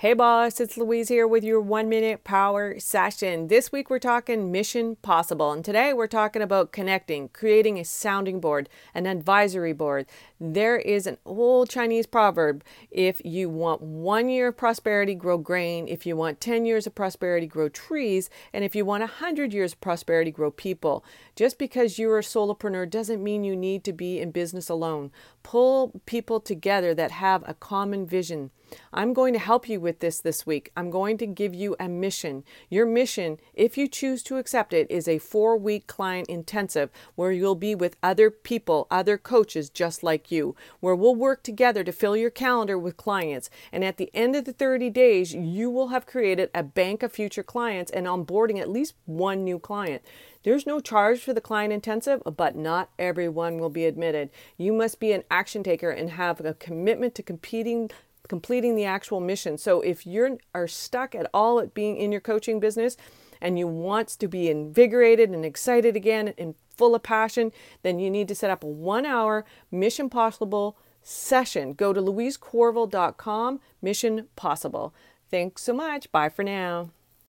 Hey boss, it's Louise here with your one minute power session. This week we're talking Mission Possible, and today we're talking about connecting, creating a sounding board, an advisory board. There is an old Chinese proverb if you want one year of prosperity, grow grain. If you want 10 years of prosperity, grow trees. And if you want 100 years of prosperity, grow people. Just because you're a solopreneur doesn't mean you need to be in business alone. Pull people together that have a common vision. I'm going to help you with this this week. I'm going to give you a mission. Your mission, if you choose to accept it, is a four week client intensive where you'll be with other people, other coaches just like you, where we'll work together to fill your calendar with clients. And at the end of the 30 days, you will have created a bank of future clients and onboarding at least one new client. There's no charge for the client intensive, but not everyone will be admitted. You must be an action taker and have a commitment to competing completing the actual mission. So if you are stuck at all at being in your coaching business and you want to be invigorated and excited again and full of passion, then you need to set up a 1-hour Mission Possible session. Go to louisecorville.com, Mission Possible. Thanks so much. Bye for now.